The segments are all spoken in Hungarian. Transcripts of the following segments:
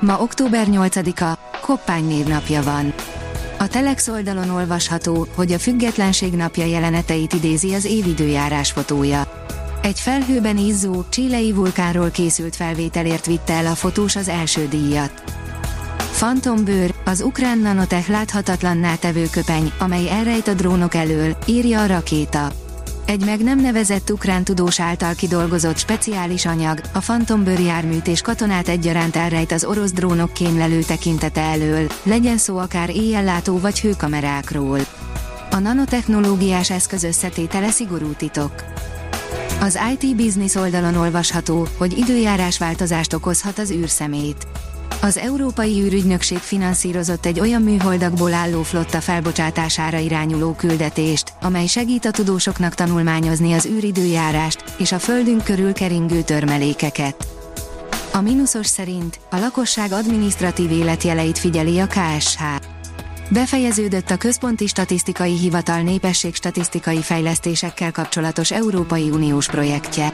Ma október 8-a, Koppány névnapja van. A Telex oldalon olvasható, hogy a függetlenség napja jeleneteit idézi az évidőjárás fotója. Egy felhőben izzó, csilei vulkánról készült felvételért vitte el a fotós az első díjat. Phantom bőr, az ukrán nanotech láthatatlanná tevő köpeny, amely elrejt a drónok elől, írja a rakéta. Egy meg nem nevezett ukrán tudós által kidolgozott speciális anyag, a Phantom járműt és katonát egyaránt elrejt az orosz drónok kémlelő tekintete elől, legyen szó akár éjjellátó vagy hőkamerákról. A nanotechnológiás eszköz összetétele szigorú titok. Az IT Business oldalon olvasható, hogy időjárás változást okozhat az űrszemét. Az Európai űrügynökség finanszírozott egy olyan műholdakból álló flotta felbocsátására irányuló küldetést, amely segít a tudósoknak tanulmányozni az űridőjárást és a Földünk körül keringő törmelékeket. A mínuszos szerint a lakosság adminisztratív életjeleit figyeli a KSH. Befejeződött a Központi Statisztikai Hivatal népességstatisztikai fejlesztésekkel kapcsolatos Európai Uniós projektje.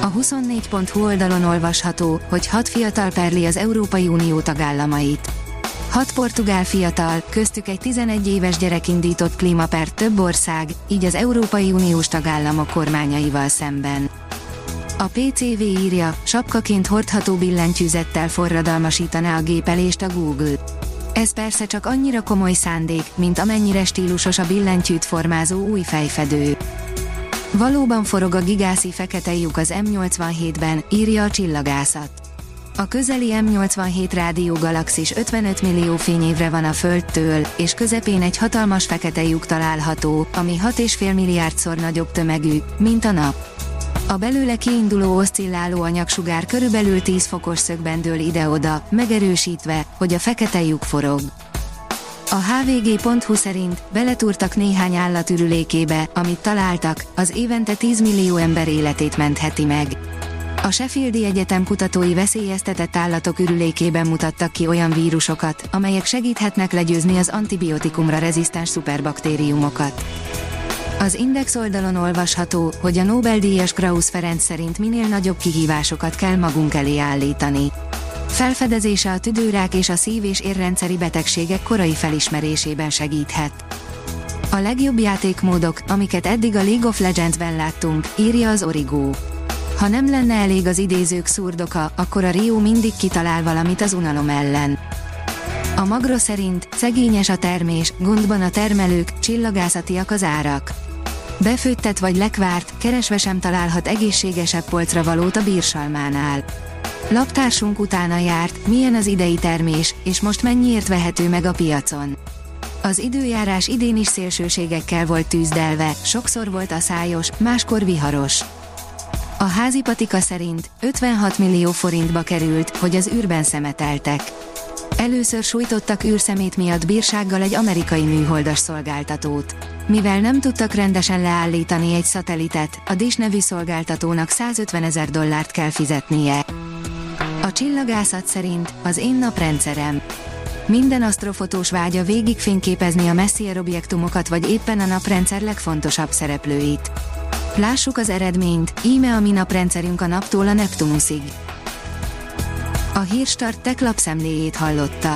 A 24.hu oldalon olvasható, hogy hat fiatal perli az Európai Unió tagállamait. Hat portugál fiatal, köztük egy 11 éves gyerek indított klímapert több ország, így az Európai Uniós tagállamok kormányaival szemben. A PCV írja, sapkaként hordható billentyűzettel forradalmasítaná a gépelést a Google. Ez persze csak annyira komoly szándék, mint amennyire stílusos a billentyűt formázó új fejfedő. Valóban forog a gigászi fekete lyuk az M87-ben, írja a csillagászat. A közeli M87 rádió galaxis 55 millió fényévre van a Földtől, és közepén egy hatalmas fekete lyuk található, ami 6,5 milliárdszor nagyobb tömegű, mint a nap. A belőle kiinduló oszcilláló anyagsugár körülbelül 10 fokos szögben dől ide-oda, megerősítve, hogy a fekete lyuk forog. A hvg.hu szerint beletúrtak néhány állat ürülékébe, amit találtak, az évente 10 millió ember életét mentheti meg. A Sheffieldi Egyetem kutatói veszélyeztetett állatok ürülékében mutattak ki olyan vírusokat, amelyek segíthetnek legyőzni az antibiotikumra rezisztens szuperbaktériumokat. Az Index oldalon olvasható, hogy a Nobel-díjas Krausz Ferenc szerint minél nagyobb kihívásokat kell magunk elé állítani. Felfedezése a tüdőrák és a szív- és érrendszeri betegségek korai felismerésében segíthet. A legjobb játékmódok, amiket eddig a League of Legends-ben láttunk, írja az Origo. Ha nem lenne elég az idézők szurdoka, akkor a Rio mindig kitalál valamit az unalom ellen. A Magro szerint szegényes a termés, gondban a termelők, csillagászatiak az árak. Befőttet vagy lekvárt, keresve sem találhat egészségesebb polcra valót a bírsalmánál. Laptársunk utána járt, milyen az idei termés, és most mennyiért vehető meg a piacon. Az időjárás idén is szélsőségekkel volt tűzdelve, sokszor volt a szájos, máskor viharos. A házi patika szerint 56 millió forintba került, hogy az űrben szemeteltek. Először sújtottak űrszemét miatt bírsággal egy amerikai műholdas szolgáltatót. Mivel nem tudtak rendesen leállítani egy szatelitet, a DIS nevű szolgáltatónak 150 ezer dollárt kell fizetnie. A csillagászat szerint az én naprendszerem. Minden asztrofotós vágya végig fényképezni a Messier objektumokat vagy éppen a naprendszer legfontosabb szereplőit. Lássuk az eredményt, íme a mi naprendszerünk a naptól a Neptunusig. A Hírstart tech lapszemléjét hallotta.